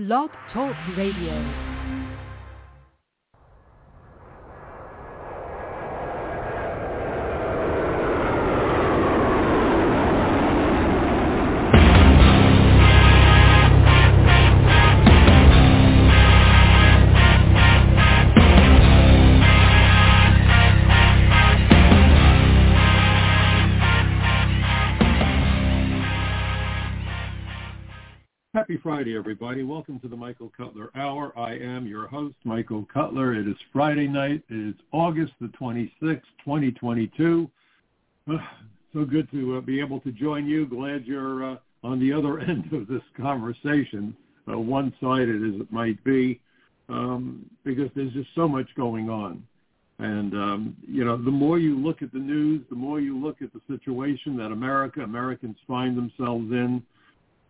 Blog Talk Radio. Everybody. Welcome to the Michael Cutler Hour. I am your host, Michael Cutler. It is Friday night. It is August the 26th, 2022. Uh, so good to uh, be able to join you. Glad you're uh, on the other end of this conversation, uh, one-sided as it might be, um, because there's just so much going on. And, um, you know, the more you look at the news, the more you look at the situation that America, Americans find themselves in,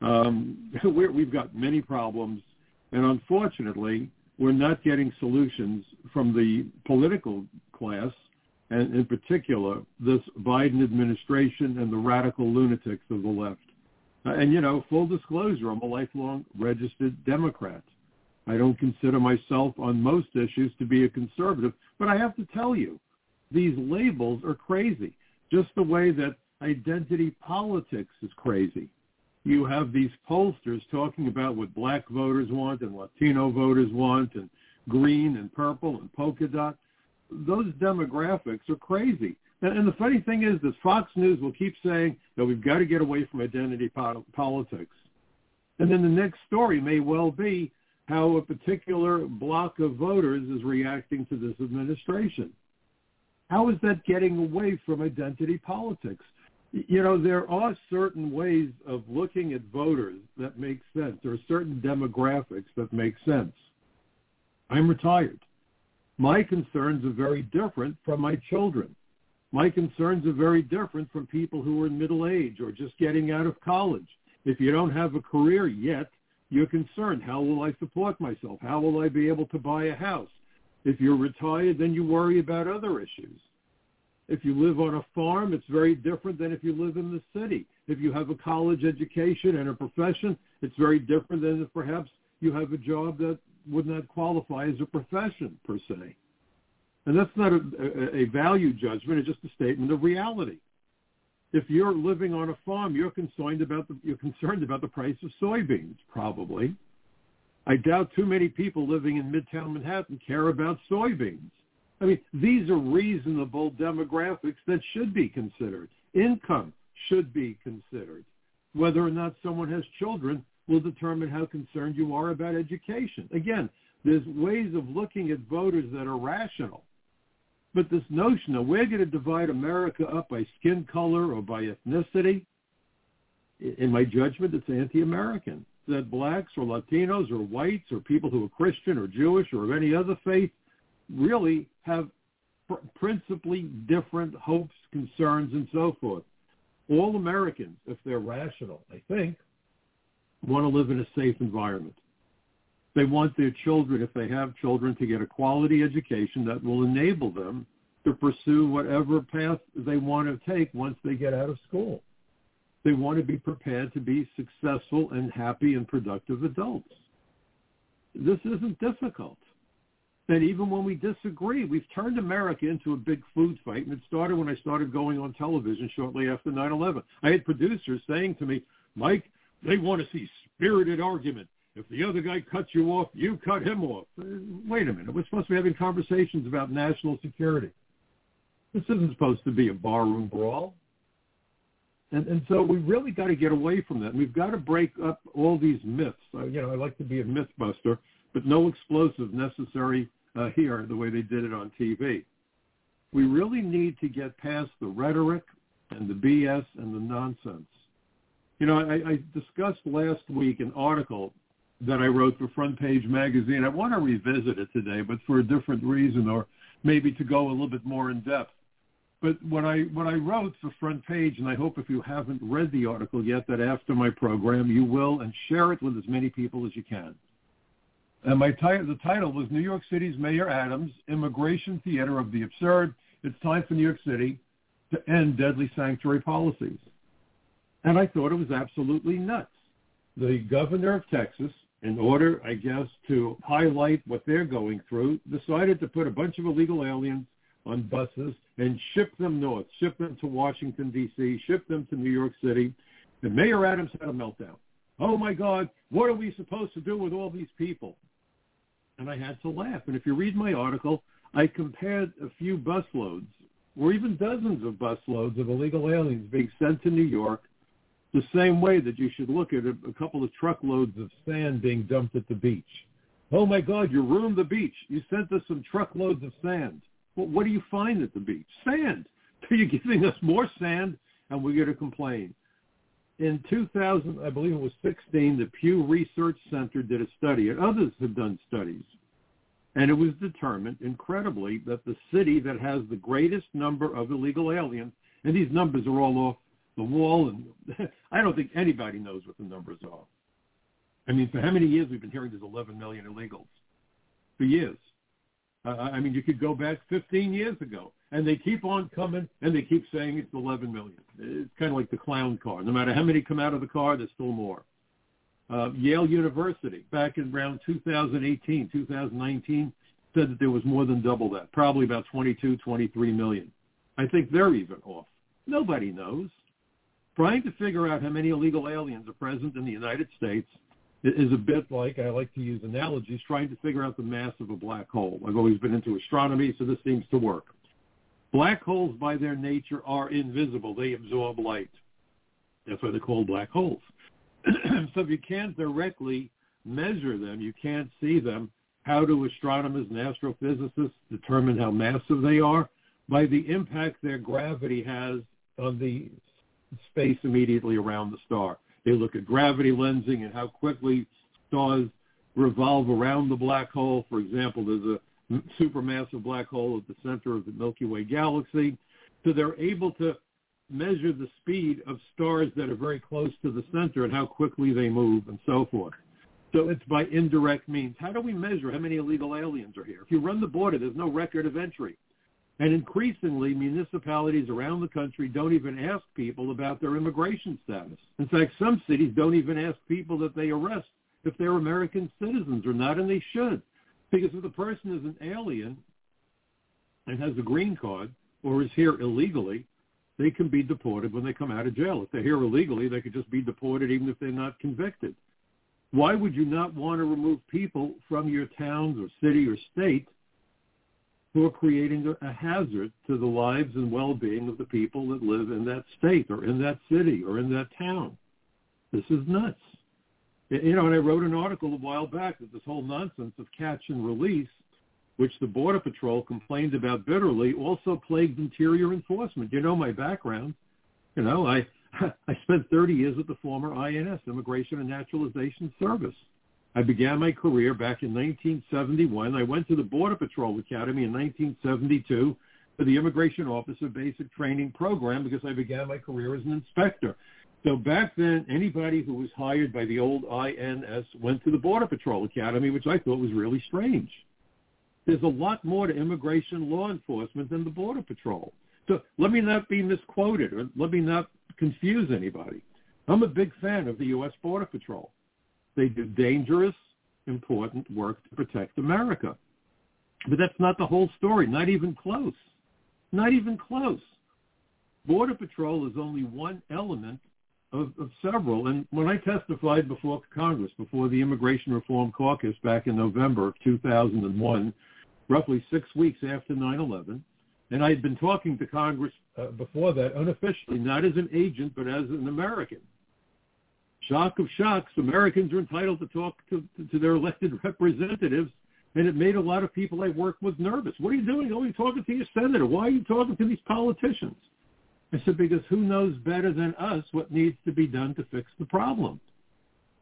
um, we've got many problems, and unfortunately, we're not getting solutions from the political class, and in particular, this Biden administration and the radical lunatics of the left. Uh, and, you know, full disclosure, I'm a lifelong registered Democrat. I don't consider myself on most issues to be a conservative, but I have to tell you, these labels are crazy, just the way that identity politics is crazy you have these pollsters talking about what black voters want and Latino voters want and green and purple and polka dot. Those demographics are crazy. And, and the funny thing is that Fox News will keep saying that we've got to get away from identity po- politics. And then the next story may well be how a particular block of voters is reacting to this administration. How is that getting away from identity politics? You know, there are certain ways of looking at voters that make sense. There are certain demographics that make sense. I'm retired. My concerns are very different from my children. My concerns are very different from people who are in middle age or just getting out of college. If you don't have a career yet, you're concerned. How will I support myself? How will I be able to buy a house? If you're retired, then you worry about other issues. If you live on a farm, it's very different than if you live in the city. If you have a college education and a profession, it's very different than if perhaps you have a job that would not qualify as a profession per se. And that's not a, a, value judgment; it's just a statement of reality. If you're living on a farm, you're concerned about the you're concerned about the price of soybeans, probably. I doubt too many people living in Midtown Manhattan care about soybeans. I mean, these are reasonable demographics that should be considered. Income should be considered. Whether or not someone has children will determine how concerned you are about education. Again, there's ways of looking at voters that are rational. But this notion that we're going to divide America up by skin color or by ethnicity, in my judgment, it's anti-American. That blacks or Latinos or whites or people who are Christian or Jewish or of any other faith really have pr- principally different hopes, concerns, and so forth. All Americans, if they're rational, I think, want to live in a safe environment. They want their children, if they have children, to get a quality education that will enable them to pursue whatever path they want to take once they get out of school. They want to be prepared to be successful and happy and productive adults. This isn't difficult that even when we disagree, we've turned America into a big food fight. And it started when I started going on television shortly after 9-11. I had producers saying to me, Mike, they want to see spirited argument. If the other guy cuts you off, you cut him off. Uh, wait a minute. We're supposed to be having conversations about national security. This isn't supposed to be a barroom brawl. And, and so we really got to get away from that. We've got to break up all these myths. Uh, you know, I like to be a myth buster, but no explosive necessary uh, here the way they did it on TV. We really need to get past the rhetoric and the BS and the nonsense. You know, I, I discussed last week an article that I wrote for Front Page Magazine. I want to revisit it today, but for a different reason, or maybe to go a little bit more in depth. But what I what I wrote for Front Page, and I hope if you haven't read the article yet, that after my program you will, and share it with as many people as you can. And my title, the title was New York City's Mayor Adams, Immigration Theater of the Absurd. It's time for New York City to end deadly sanctuary policies. And I thought it was absolutely nuts. The governor of Texas in order, I guess, to highlight what they're going through, decided to put a bunch of illegal aliens on buses and ship them north, ship them to Washington, D.C., ship them to New York City. And Mayor Adams had a meltdown. Oh, my God, what are we supposed to do with all these people? And I had to laugh. And if you read my article, I compared a few busloads or even dozens of busloads of illegal aliens being sent to New York the same way that you should look at a, a couple of truckloads of sand being dumped at the beach. Oh my God, you ruined the beach. You sent us some truckloads of sand. Well, what do you find at the beach? Sand. Are you giving us more sand? And we're going to complain. In 2000, I believe it was 16, the Pew Research Center did a study, and others have done studies. And it was determined, incredibly, that the city that has the greatest number of illegal aliens, and these numbers are all off the wall, and I don't think anybody knows what the numbers are. I mean, for how many years we've been hearing there's 11 million illegals? For years. Uh, I mean, you could go back 15 years ago, and they keep on coming, and they keep saying it's 11 million. It's kind of like the clown car. No matter how many come out of the car, there's still more. Uh, Yale University, back in around 2018, 2019, said that there was more than double that, probably about 22, 23 million. I think they're even off. Nobody knows. Trying to figure out how many illegal aliens are present in the United States is a bit like, I like to use analogies, trying to figure out the mass of a black hole. I've always been into astronomy, so this seems to work. Black holes by their nature are invisible. They absorb light. That's why they're called black holes. so if you can't directly measure them, you can't see them, how do astronomers and astrophysicists determine how massive they are? By the impact their gravity has on the space immediately around the star. They look at gravity lensing and how quickly stars revolve around the black hole. For example, there's a supermassive black hole at the center of the Milky Way galaxy. So they're able to measure the speed of stars that are very close to the center and how quickly they move and so forth. So it's by indirect means. How do we measure how many illegal aliens are here? If you run the border, there's no record of entry. And increasingly, municipalities around the country don't even ask people about their immigration status. In fact, some cities don't even ask people that they arrest if they're American citizens or not, and they should. Because if the person is an alien and has a green card or is here illegally, they can be deported when they come out of jail. If they're here illegally, they could just be deported even if they're not convicted. Why would you not want to remove people from your towns or city or state who are creating a hazard to the lives and well-being of the people that live in that state or in that city or in that town. This is nuts. You know, and I wrote an article a while back that this whole nonsense of catch and release, which the Border Patrol complained about bitterly, also plagued interior enforcement. You know my background. You know, I I spent 30 years at the former INS, Immigration and Naturalization Service. I began my career back in 1971. I went to the Border Patrol Academy in 1972 for the Immigration Officer Basic Training Program because I began my career as an inspector. So back then, anybody who was hired by the old INS went to the Border Patrol Academy, which I thought was really strange. There's a lot more to immigration law enforcement than the Border Patrol. So let me not be misquoted or let me not confuse anybody. I'm a big fan of the U.S. Border Patrol. They do dangerous, important work to protect America. But that's not the whole story, not even close. Not even close. Border Patrol is only one element of, of, several. And when I testified before Congress, before the Immigration Reform Caucus back in November of 2001, roughly six weeks after 9-11, and I had been talking to Congress uh, before that unofficially, not as an agent, but as an American shock of shocks, Americans are entitled to talk to, to their elected representatives, and it made a lot of people I worked with nervous. What are you doing? Oh, you're talking to your senator. Why are you talking to these politicians? I said, because who knows better than us what needs to be done to fix the problem?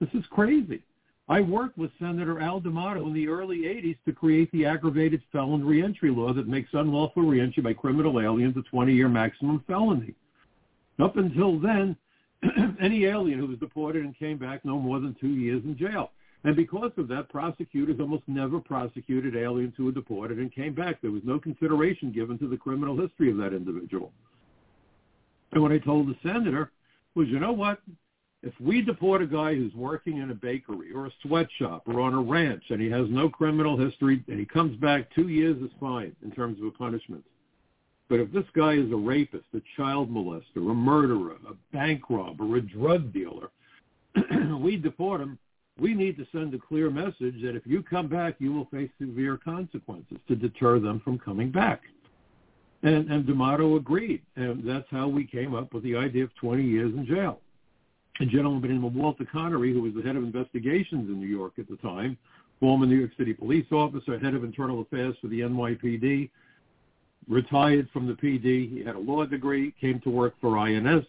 This is crazy. I worked with Senator Al D'Amato in the early 80s to create the aggravated felon reentry law that makes unlawful reentry by criminal aliens a 20-year maximum felony. Up until then, any alien who was deported and came back no more than two years in jail. And because of that, prosecutors almost never prosecuted aliens who were deported and came back. There was no consideration given to the criminal history of that individual. And what I told the senator was, you know what? If we deport a guy who's working in a bakery or a sweatshop or on a ranch and he has no criminal history and he comes back, two years is fine in terms of a punishment. But if this guy is a rapist, a child molester, a murderer, a bank robber, a drug dealer, we deport him. We need to send a clear message that if you come back, you will face severe consequences to deter them from coming back. And, and D'Amato agreed. And that's how we came up with the idea of 20 years in jail. A gentleman by the name of Walter Connery, who was the head of investigations in New York at the time, former New York City police officer, head of internal affairs for the NYPD, retired from the PD. He had a law degree, came to work for INS,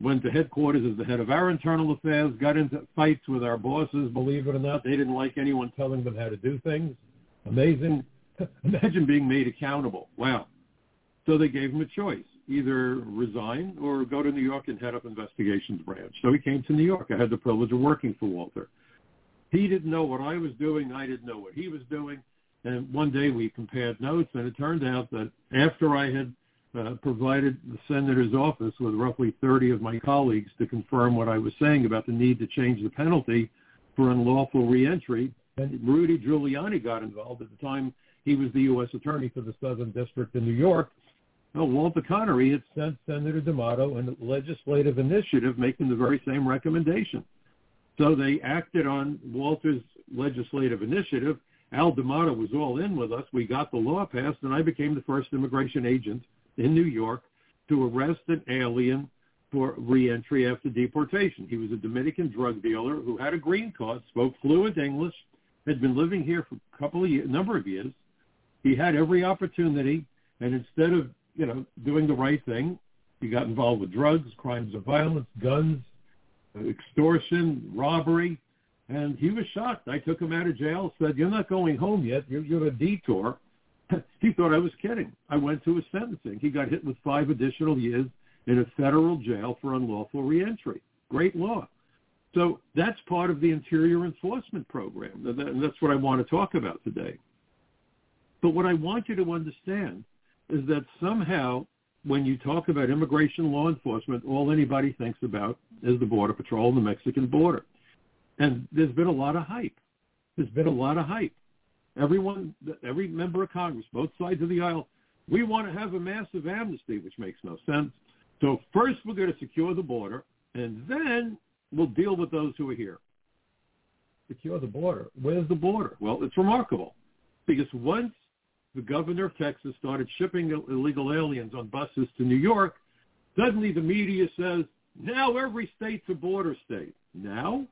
went to headquarters as the head of our internal affairs, got into fights with our bosses. Believe it or not, they didn't like anyone telling them how to do things. Amazing. Imagine being made accountable. Wow. So they gave him a choice, either resign or go to New York and head up investigations branch. So he came to New York. I had the privilege of working for Walter. He didn't know what I was doing. I didn't know what he was doing. And one day we compared notes, and it turned out that after I had uh, provided the senator's office with roughly 30 of my colleagues to confirm what I was saying about the need to change the penalty for unlawful reentry, and Rudy Giuliani got involved. At the time, he was the U.S. Attorney for the Southern District in New York. Well, Walter Connery had sent Senator D'Amato a legislative initiative making the very same recommendation. So they acted on Walter's legislative initiative Al D'Amato was all in with us. We got the law passed, and I became the first immigration agent in New York to arrest an alien for reentry after deportation. He was a Dominican drug dealer who had a green card, spoke fluent English, had been living here for a couple of years, number of years. He had every opportunity, and instead of you know doing the right thing, he got involved with drugs, crimes of violence, guns, extortion, robbery, and he was shocked. I took him out of jail, said, you're not going home yet. You're, you're a detour. he thought I was kidding. I went to his sentencing. He got hit with five additional years in a federal jail for unlawful reentry. Great law. So that's part of the interior enforcement program. And that's what I want to talk about today. But what I want you to understand is that somehow when you talk about immigration law enforcement, all anybody thinks about is the Border Patrol and the Mexican border. And there's been a lot of hype. There's been a lot of hype. Everyone, every member of Congress, both sides of the aisle, we want to have a massive amnesty, which makes no sense. So first we're going to secure the border, and then we'll deal with those who are here. Secure the border. Where's the border? Well, it's remarkable because once the governor of Texas started shipping illegal aliens on buses to New York, suddenly the media says, now every state's a border state. Now?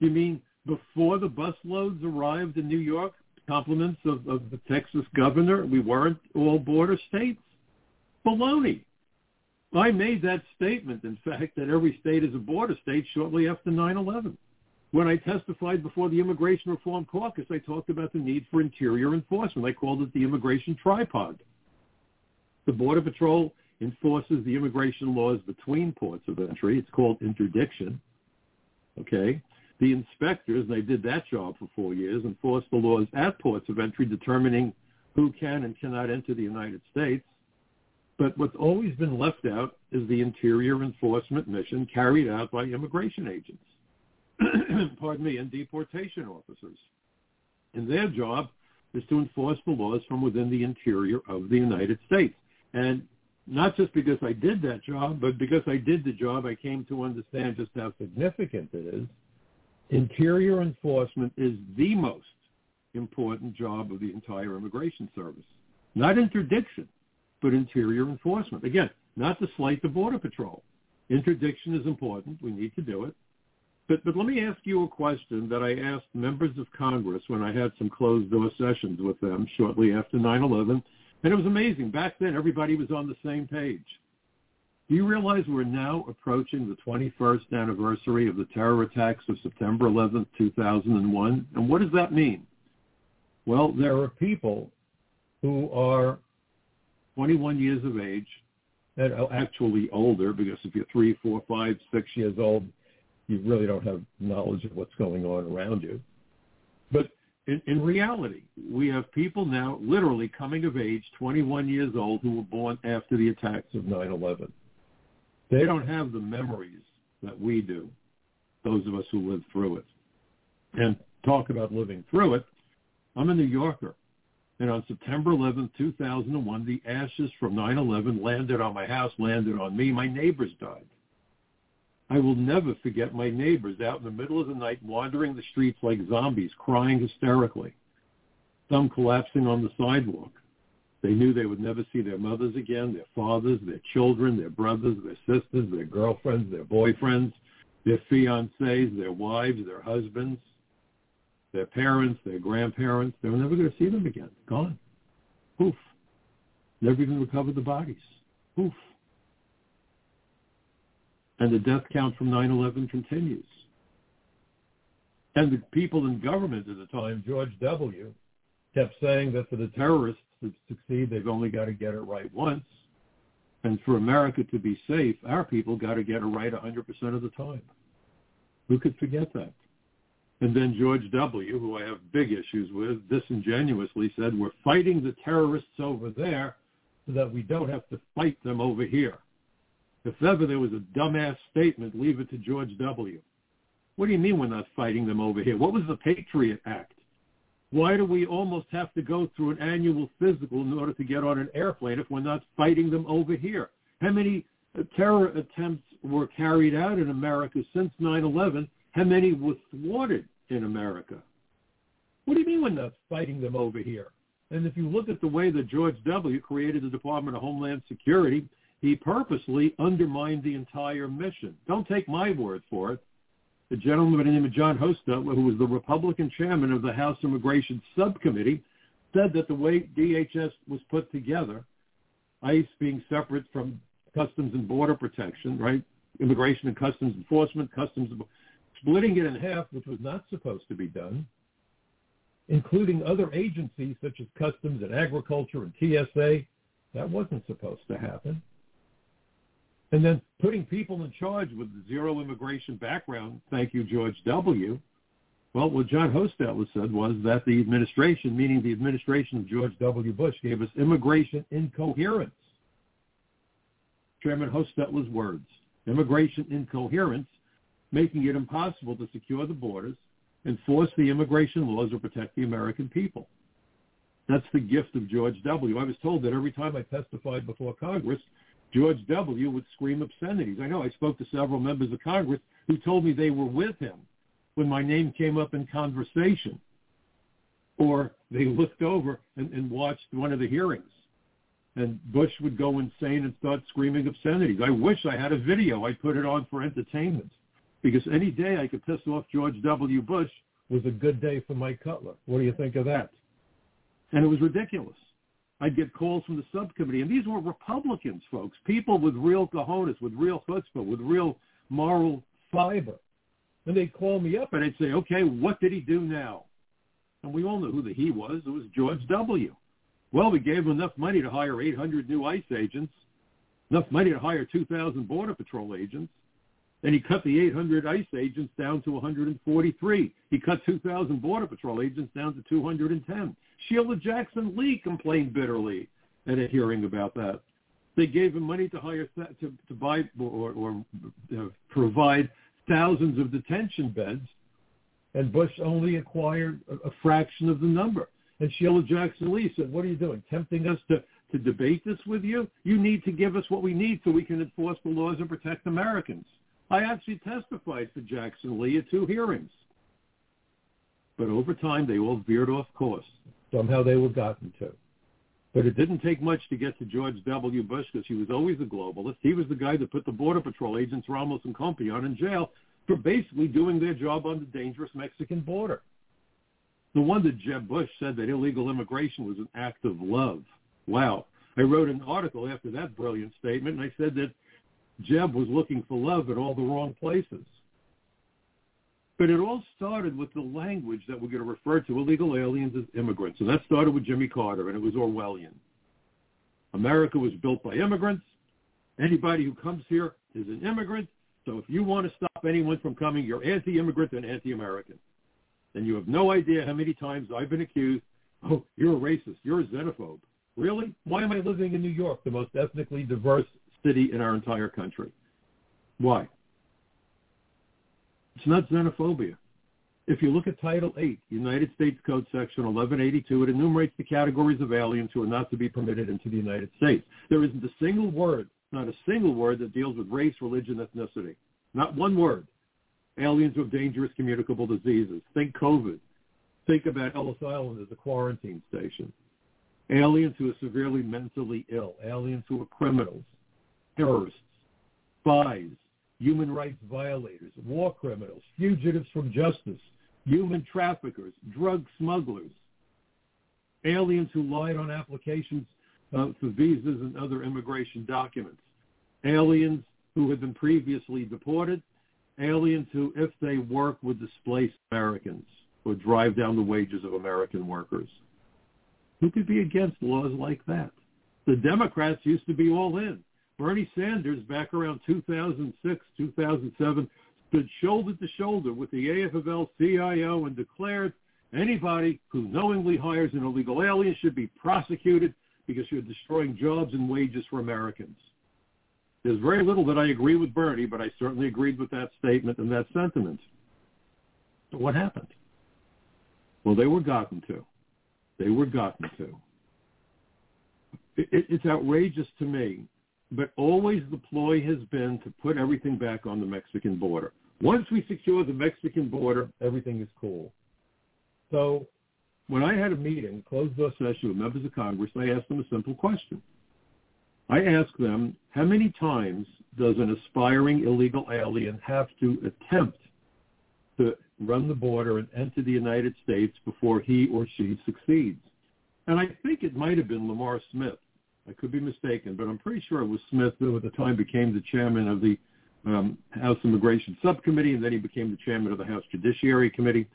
You mean before the busloads arrived in New York, compliments of, of the Texas governor, we weren't all border states? Baloney. I made that statement, in fact, that every state is a border state shortly after 9-11. When I testified before the Immigration Reform Caucus, I talked about the need for interior enforcement. I called it the immigration tripod. The Border Patrol enforces the immigration laws between ports of entry. It's called interdiction. Okay? The inspectors, they did that job for four years, enforced the laws at ports of entry determining who can and cannot enter the United States. But what's always been left out is the interior enforcement mission carried out by immigration agents, pardon me, and deportation officers. And their job is to enforce the laws from within the interior of the United States. And not just because I did that job, but because I did the job, I came to understand just how significant it is Interior enforcement is the most important job of the entire immigration service. Not interdiction, but interior enforcement. Again, not to slight the Border Patrol. Interdiction is important. We need to do it. But, but let me ask you a question that I asked members of Congress when I had some closed-door sessions with them shortly after 9-11. And it was amazing. Back then, everybody was on the same page. Do you realize we're now approaching the 21st anniversary of the terror attacks of September 11, 2001? And what does that mean? Well, there are people who are 21 years of age, and uh, actually older, because if you're three, four, five, six years old, you really don't have knowledge of what's going on around you. But in, in reality, we have people now literally coming of age, 21 years old, who were born after the attacks of 9-11. They don't have the memories that we do, those of us who live through it. And talk about living through it. I'm a New Yorker. And on September 11, 2001, the ashes from 9-11 landed on my house, landed on me. My neighbors died. I will never forget my neighbors out in the middle of the night wandering the streets like zombies, crying hysterically, some collapsing on the sidewalk. They knew they would never see their mothers again, their fathers, their children, their brothers, their sisters, their girlfriends, their boyfriends, their fiancés, their wives, their husbands, their parents, their grandparents. They were never going to see them again. Gone. Poof. Never even recovered the bodies. Poof. And the death count from 9-11 continues. And the people in government at the time, George W., kept saying that for the terrorists to succeed, they've only got to get it right once. And for America to be safe, our people got to get it right 100% of the time. Who could forget that? And then George W., who I have big issues with, disingenuously said, we're fighting the terrorists over there so that we don't have to fight them over here. If ever there was a dumbass statement, leave it to George W. What do you mean we're not fighting them over here? What was the Patriot Act? Why do we almost have to go through an annual physical in order to get on an airplane if we're not fighting them over here? How many uh, terror attempts were carried out in America since 9-11? How many were thwarted in America? What do you mean we're not fighting them over here? And if you look at the way that George W. created the Department of Homeland Security, he purposely undermined the entire mission. Don't take my word for it. The gentleman by the name of John Hostettler, who was the Republican chairman of the House Immigration Subcommittee, said that the way DHS was put together, ICE being separate from Customs and Border Protection, right? Immigration and Customs Enforcement, Customs, splitting it in half, which was not supposed to be done, including other agencies such as Customs and Agriculture and TSA, that wasn't supposed to happen. And then putting people in charge with zero immigration background, thank you, George W. Well, what John Hostettler said was that the administration, meaning the administration of George W. Bush, gave us immigration incoherence. Chairman Hostettler's words, immigration incoherence, making it impossible to secure the borders, enforce the immigration laws, or protect the American people. That's the gift of George W. I was told that every time I testified before Congress, George W. would scream obscenities. I know I spoke to several members of Congress who told me they were with him when my name came up in conversation. Or they looked over and, and watched one of the hearings. And Bush would go insane and start screaming obscenities. I wish I had a video. I'd put it on for entertainment. Because any day I could piss off George W. Bush was a good day for Mike Cutler. What do you think of that? And it was ridiculous. I'd get calls from the subcommittee, and these were Republicans, folks, people with real cojones, with real chutzpah, with real moral fiber. And they'd call me up, and I'd say, okay, what did he do now? And we all knew who the he was. It was George W. Well, we gave him enough money to hire 800 new ICE agents, enough money to hire 2,000 Border Patrol agents, and he cut the 800 ICE agents down to 143. He cut 2,000 Border Patrol agents down to 210. Sheila Jackson Lee complained bitterly at a hearing about that. They gave him money to hire to, to buy or, or uh, provide thousands of detention beds, and Bush only acquired a, a fraction of the number. And Sheila Jackson Lee said, "What are you doing? Tempting us to to debate this with you? You need to give us what we need so we can enforce the laws and protect Americans." I actually testified for Jackson Lee at two hearings. But over time, they all veered off course. Somehow they were gotten to. But it didn't take much to get to George W. Bush because he was always a globalist. He was the guy that put the Border Patrol agents Ramos and Compean in jail for basically doing their job on the dangerous Mexican border. The one that Jeb Bush said that illegal immigration was an act of love. Wow. I wrote an article after that brilliant statement, and I said that Jeb was looking for love at all the wrong places. But it all started with the language that we're going to refer to illegal aliens as immigrants. And that started with Jimmy Carter, and it was Orwellian. America was built by immigrants. Anybody who comes here is an immigrant. So if you want to stop anyone from coming, you're anti-immigrant and anti-American. And you have no idea how many times I've been accused, oh, you're a racist, you're a xenophobe. Really? Why am I living in New York, the most ethnically diverse city in our entire country? Why? It's not xenophobia. If you look at Title 8, United States Code Section 1182, it enumerates the categories of aliens who are not to be permitted into the United States. There isn't a single word, not a single word that deals with race, religion, ethnicity. Not one word. Aliens with dangerous communicable diseases. Think COVID. Think about Ellis Island as a quarantine station. Aliens who are severely mentally ill. Aliens who are criminals, terrorists, spies, human rights violators, war criminals, fugitives from justice, human traffickers, drug smugglers, aliens who lied on applications uh, for visas and other immigration documents, aliens who had been previously deported, aliens who, if they work, would displace Americans or drive down the wages of American workers. Who could be against laws like that? The Democrats used to be all in. Bernie Sanders, back around 2006, 2007, stood shoulder to shoulder with the AFL-CIO and declared anybody who knowingly hires an illegal alien should be prosecuted because you're destroying jobs and wages for Americans. There's very little that I agree with Bernie, but I certainly agreed with that statement and that sentiment. But what happened? Well, they were gotten to. They were gotten to. It, it, it's outrageous to me but always the ploy has been to put everything back on the Mexican border. Once we secure the Mexican border, everything is cool. So when I had a meeting, closed door session with members of Congress, I asked them a simple question. I asked them, how many times does an aspiring illegal alien have to attempt to run the border and enter the United States before he or she succeeds? And I think it might have been Lamar Smith I could be mistaken, but I'm pretty sure it was Smith who at the time became the chairman of the um, House Immigration Subcommittee, and then he became the chairman of the House Judiciary Committee.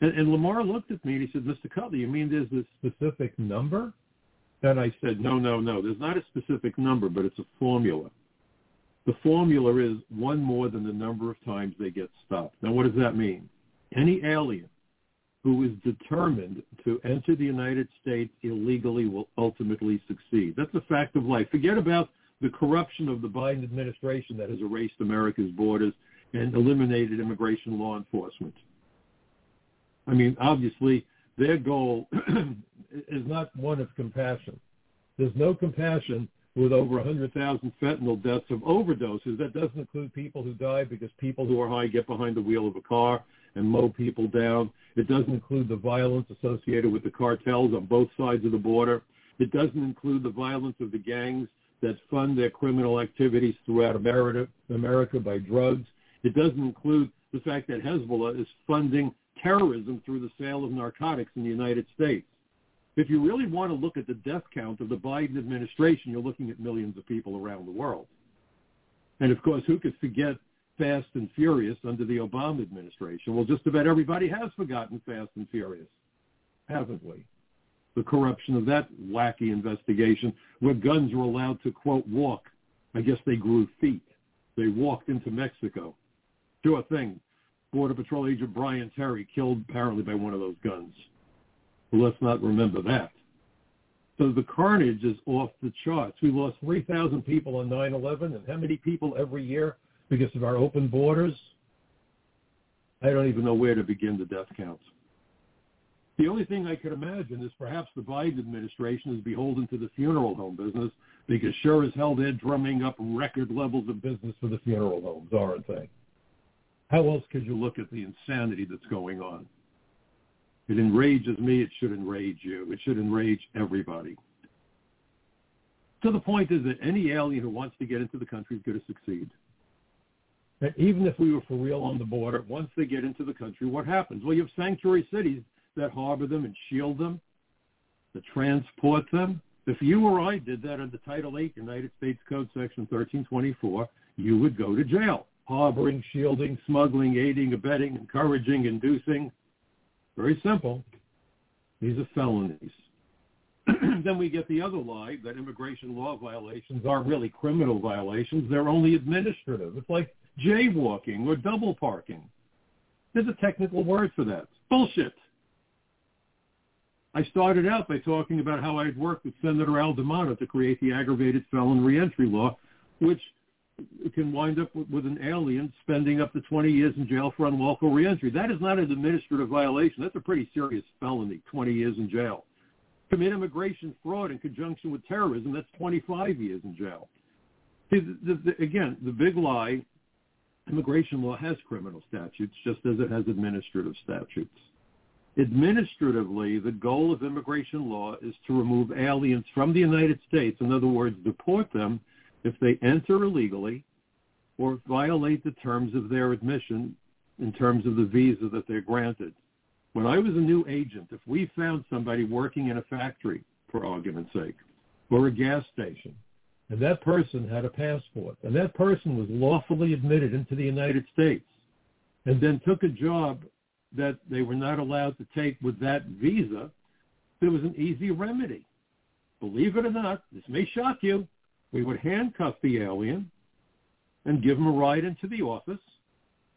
And, and Lamar looked at me and he said, Mr. Cutler, you mean there's a specific number? And I said, no, no, no. There's not a specific number, but it's a formula. The formula is one more than the number of times they get stopped. Now, what does that mean? Any alien who is determined to enter the United States illegally will ultimately succeed. That's a fact of life. Forget about the corruption of the Biden administration that has erased America's borders and eliminated immigration law enforcement. I mean, obviously, their goal is not one of compassion. There's no compassion with over 100,000 fentanyl deaths of overdoses. That doesn't include people who die because people who are high get behind the wheel of a car and mow people down. It doesn't include the violence associated with the cartels on both sides of the border. It doesn't include the violence of the gangs that fund their criminal activities throughout America, by drugs. It doesn't include the fact that Hezbollah is funding terrorism through the sale of narcotics in the United States. If you really want to look at the death count of the Biden administration, you're looking at millions of people around the world. And of course, who could forget Fast and Furious under the Obama administration? Well, just about everybody has forgotten Fast and Furious, haven't we? The corruption of that wacky investigation where guns were allowed to, quote, walk. I guess they grew feet. They walked into Mexico. Sure thing. Border Patrol agent Brian Terry killed apparently by one of those guns. Well, let's not remember that. So the carnage is off the charts. We lost 3,000 people on 9-11, and how many people every year because of our open borders? I don't even know where to begin the death counts. The only thing I could imagine is perhaps the Biden administration is beholden to the funeral home business because sure as hell they're drumming up record levels of business for the funeral homes, aren't they? How else could you look at the insanity that's going on? It enrages me. It should enrage you. It should enrage everybody. So the point is that any alien who wants to get into the country is going to succeed. And even if we were for real on the border, once they get into the country, what happens? Well, you have sanctuary cities that harbor them and shield them, that transport them. If you or I did that under Title VIII, United States Code Section 1324, you would go to jail. Harboring, shielding, smuggling, aiding, abetting, encouraging, inducing, very simple. These are felonies. then we get the other lie that immigration law violations aren't really criminal violations. They're only administrative. It's like jaywalking or double parking. There's a technical word for that. Bullshit. I started out by talking about how I'd worked with Senator Al D'Amato to create the aggravated felon reentry law, which can wind up with, with an alien spending up to 20 years in jail for unlawful reentry. That is not an administrative violation. That's a pretty serious felony, 20 years in jail. Commit immigration fraud in conjunction with terrorism, that's 25 years in jail. See, the, the, again, the big lie, immigration law has criminal statutes just as it has administrative statutes. Administratively, the goal of immigration law is to remove aliens from the United States. In other words, deport them if they enter illegally or violate the terms of their admission in terms of the visa that they're granted. When I was a new agent, if we found somebody working in a factory, for argument's sake, or a gas station, and that person had a passport, and that person was lawfully admitted into the United States, and then took a job that they were not allowed to take with that visa, there was an easy remedy. Believe it or not, this may shock you, we would handcuff the alien and give him a ride into the office.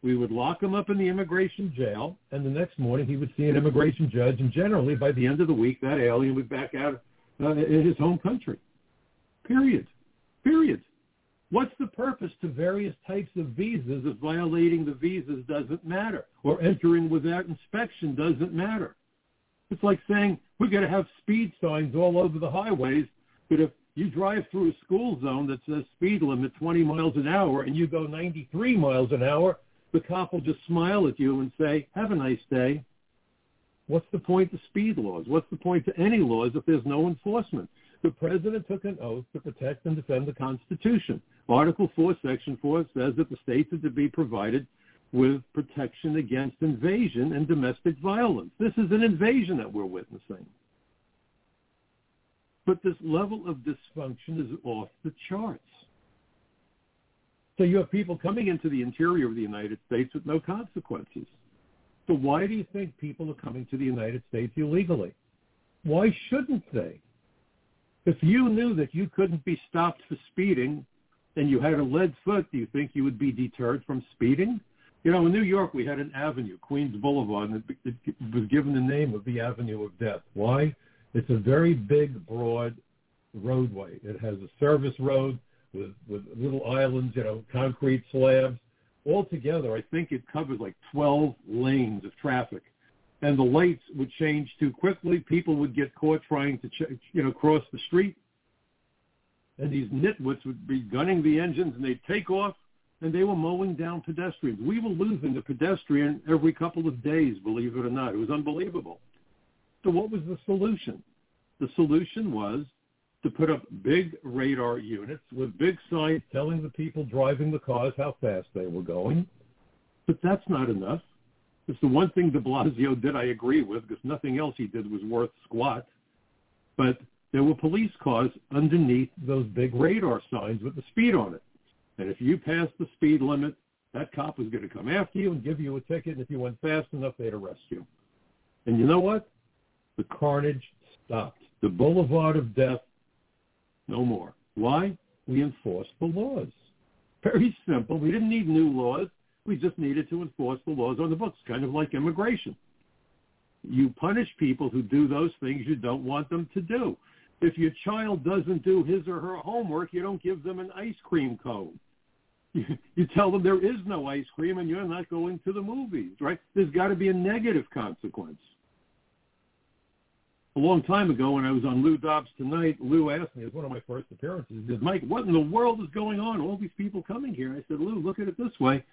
We would lock him up in the immigration jail, and the next morning he would see an immigration judge, and generally by the end of the week, that alien would back out uh, in his home country. Period. Period. What's the purpose to various types of visas if violating the visas doesn't matter or entering without inspection doesn't matter? It's like saying we're going to have speed signs all over the highways, but if you drive through a school zone that says speed limit 20 miles an hour and you go 93 miles an hour, the cop will just smile at you and say, have a nice day. What's the point to speed laws? What's the point to any laws if there's no enforcement? The president took an oath to protect and defend the Constitution. Article 4, Section 4 says that the states are to be provided with protection against invasion and domestic violence. This is an invasion that we're witnessing. But this level of dysfunction is off the charts. So you have people coming into the interior of the United States with no consequences. So why do you think people are coming to the United States illegally? Why shouldn't they? If you knew that you couldn't be stopped for speeding and you had a lead foot, do you think you would be deterred from speeding? You know, in New York, we had an avenue, Queens Boulevard, and it, was given the name of the Avenue of Death. Why? It's a very big, broad roadway. It has a service road with, with little islands, you know, concrete slabs. Altogether, I think it covers like 12 lanes of traffic. And the lights would change too quickly. People would get caught trying to, ch- you know, cross the street. And these nitwits would be gunning the engines and they'd take off and they were mowing down pedestrians. We were losing the pedestrian every couple of days, believe it or not. It was unbelievable. So what was the solution? The solution was to put up big radar units with big signs telling the people driving the cars how fast they were going. But that's not enough. It's the one thing de Blasio did I agree with because nothing else he did was worth squat. But there were police cars underneath those big radar signs with the speed on it. And if you passed the speed limit, that cop was going to come after you and give you a ticket. And if you went fast enough, they'd arrest you. And you know what? The carnage stopped. The boulevard of death, no more. Why? We enforced the laws. Very simple. We didn't need new laws. We just needed to enforce the laws on the books, kind of like immigration. You punish people who do those things you don't want them to do. If your child doesn't do his or her homework, you don't give them an ice cream cone. You, tell them there is no ice cream and you're not going to the movies, right? There's got to be a negative consequence a long time ago when I was on Lou Dobbs Tonight, Lou asked me, it was one of my first appearances, he said, Mike, what in the world is going on? All these people coming here. I said, Lou, look at it this way.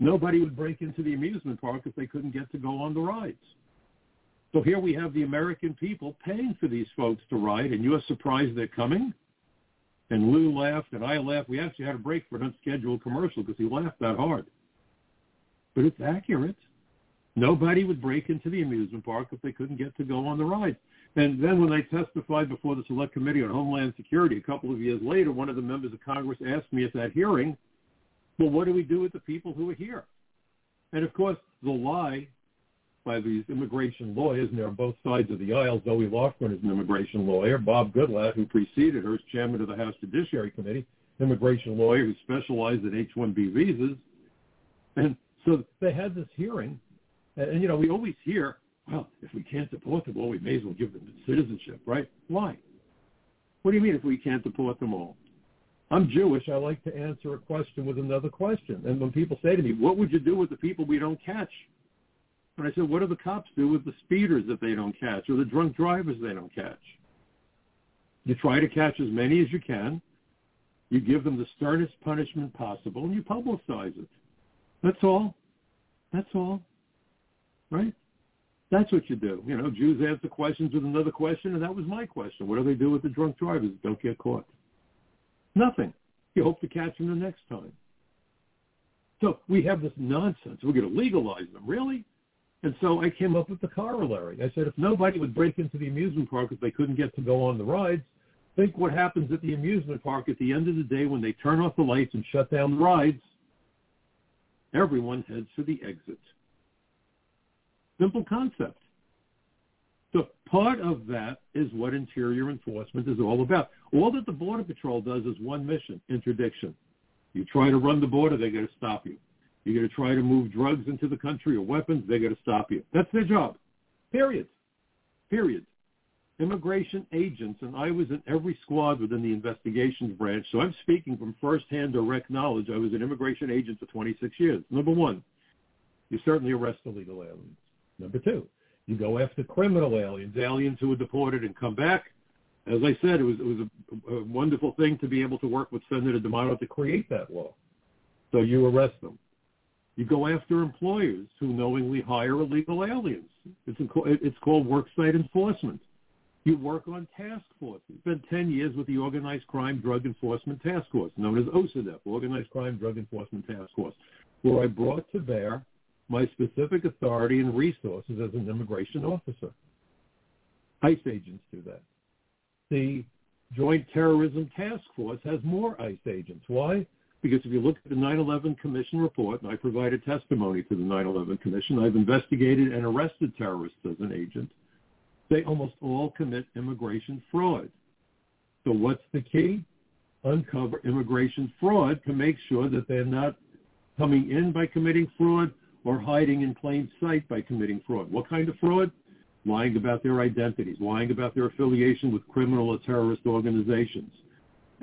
Nobody would break into the amusement park if they couldn't get to go on the rides. So here we have the American people paying for these folks to ride, and you're surprised they're coming? And Lou laughed, and I laughed. We actually had a break for an unscheduled commercial because he laughed that hard. But it's accurate. Nobody would break into the amusement park if they couldn't get to go on the rides. And then when I testified before the Select Committee on Homeland Security a couple of years later, one of the members of Congress asked me at that hearing, well, what do we do with the people who are here? And of course, the lie by these immigration lawyers, and they're on both sides of the aisle. Zoe Lofgren is an immigration lawyer. Bob Goodlatte, who preceded her as chairman of the House Judiciary Committee, immigration lawyer who specialized in H-1B visas. And so they had this hearing. And, and you know, we always hear, well, if we can't deport them all, we may as well give them citizenship, right? Why? What do you mean if we can't deport them all? I'm Jewish. I like to answer a question with another question. And when people say to me, what would you do with the people we don't catch? And I said, what do the cops do with the speeders that they don't catch or the drunk drivers they don't catch? You try to catch as many as you can. You give them the sternest punishment possible, and you publicize it. That's all. That's all. Right? That's what you do. You know, Jews answer questions with another question, and that was my question. What do they do with the drunk drivers don't get caught? Nothing. You hope to catch them the next time. So we have this nonsense. We're going to legalize them. Really? And so I came up with the corollary. I said, if nobody would break into the amusement park if they couldn't get to go on the rides, think what happens at the amusement park at the end of the day when they turn off the lights and shut down the rides. Everyone heads for the exit. Simple concept. So part of that is what interior enforcement is all about. All that the Border Patrol does is one mission, interdiction. You try to run the border, they're going to stop you. You're going to try to move drugs into the country or weapons, they're going to stop you. That's their job. Period. Period. Immigration agents, and I was in every squad within the investigations branch, so I'm speaking from firsthand direct knowledge. I was an immigration agent for 26 years. Number one, you certainly arrest illegal aliens. Number two, you go after criminal aliens, aliens who are deported and come back. As I said, it was it was a, a wonderful thing to be able to work with Senator D'Amato to create that law. So you arrest them. You go after employers who knowingly hire illegal aliens. It's, it's called worksite enforcement. You work on task forces. I spent 10 years with the Organized Crime Drug Enforcement Task Force, known as OCDETF, Organized Crime Drug Enforcement Task Force, where I brought to bear my specific authority and resources as an immigration officer. ICE agents do that. The Joint Terrorism Task Force has more ICE agents. Why? Because if you look at the 9-11 Commission report, and I provided testimony to the 9-11 Commission, I've investigated and arrested terrorists as an agent. They almost all commit immigration fraud. So what's the key? Uncover immigration fraud to make sure that they're not coming in by committing fraud or hiding in plain sight by committing fraud. What kind of fraud? Lying about their identities, lying about their affiliation with criminal or terrorist organizations,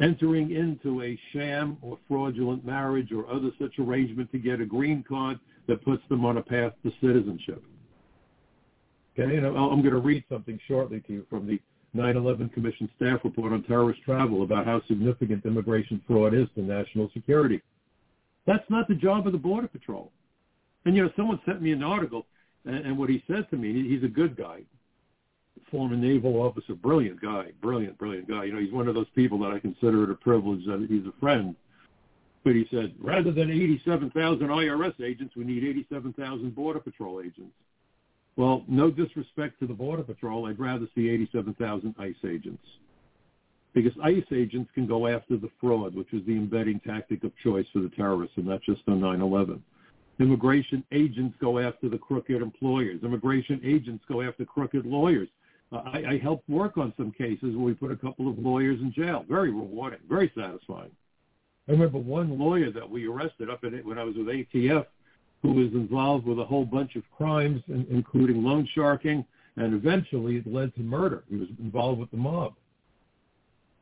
entering into a sham or fraudulent marriage or other such arrangement to get a green card that puts them on a path to citizenship. Okay, and I'm going to read something shortly to you from the 9-11 Commission staff report on terrorist travel about how significant immigration fraud is to national security. That's not the job of the Border Patrol. And, you know, someone sent me an article, and, what he said to me, he's a good guy, former naval officer, brilliant guy, brilliant, brilliant guy. You know, he's one of those people that I consider it a privilege that he's a friend. But he said, rather than 87,000 IRS agents, we need 87,000 Border Patrol agents. Well, no disrespect to the Border Patrol, I'd rather see 87,000 ICE agents. Because ICE agents can go after the fraud, which was the embedding tactic of choice for the terrorists, and not just on 9-11. Immigration agents go after the crooked employers. Immigration agents go after crooked lawyers. Uh, I, I helped work on some cases where we put a couple of lawyers in jail. Very rewarding, very satisfying. I remember one lawyer that we arrested up in it when I was with ATF who was involved with a whole bunch of crimes, including loan sharking, and eventually it led to murder. He was involved with the mob.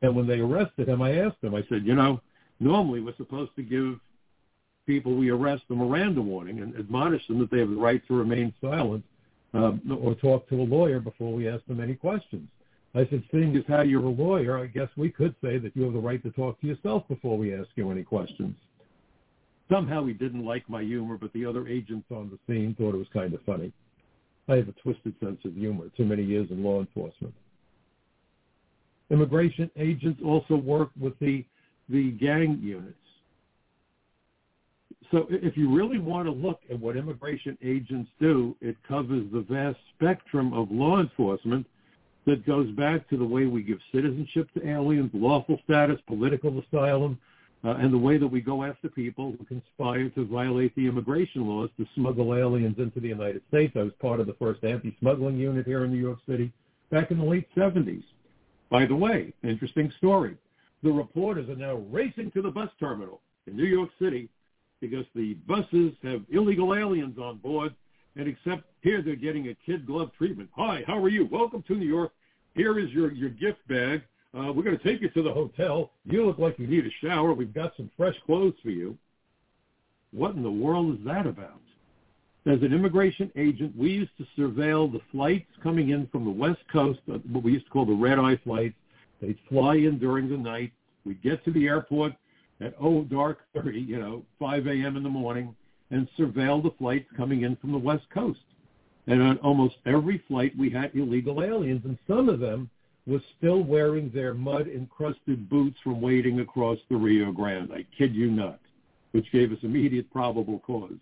And when they arrested him, I asked him, I said, you know, normally we're supposed to give people we arrest a Miranda warning and admonish them that they have the right to remain silent um, or talk to a lawyer before we ask them any questions. I said, seeing as how you're a lawyer, I guess we could say that you have the right to talk to yourself before we ask you any questions. Somehow he didn't like my humor, but the other agents on the scene thought it was kind of funny. I have a twisted sense of humor, too many years in law enforcement. Immigration agents also work with the, the gang units. So if you really want to look at what immigration agents do, it covers the vast spectrum of law enforcement that goes back to the way we give citizenship to aliens, lawful status, political asylum, uh, and the way that we go after people who conspire to violate the immigration laws to smuggle aliens into the United States. I was part of the first anti-smuggling unit here in New York City back in the late 70s. By the way, interesting story. The reporters are now racing to the bus terminal in New York City because the buses have illegal aliens on board, and except here they're getting a kid glove treatment. Hi, how are you? Welcome to New York. Here is your, your gift bag Uh, we're going to take you to the hotel. You look like you need a shower. We've got some fresh clothes for you. What in the world is that about? As an immigration agent, we used to surveil the flights coming in from the West Coast, uh, what we used to call the red-eye flights. They'd fly in during the night. We'd get to the airport at, oh, dark 30, you know, 5 a.m. in the morning, and surveil the flights coming in from the West Coast. And on almost every flight, we had illegal aliens, and some of them were still wearing their mud-encrusted boots from wading across the Rio Grande. I kid you not, which gave us immediate probable cause.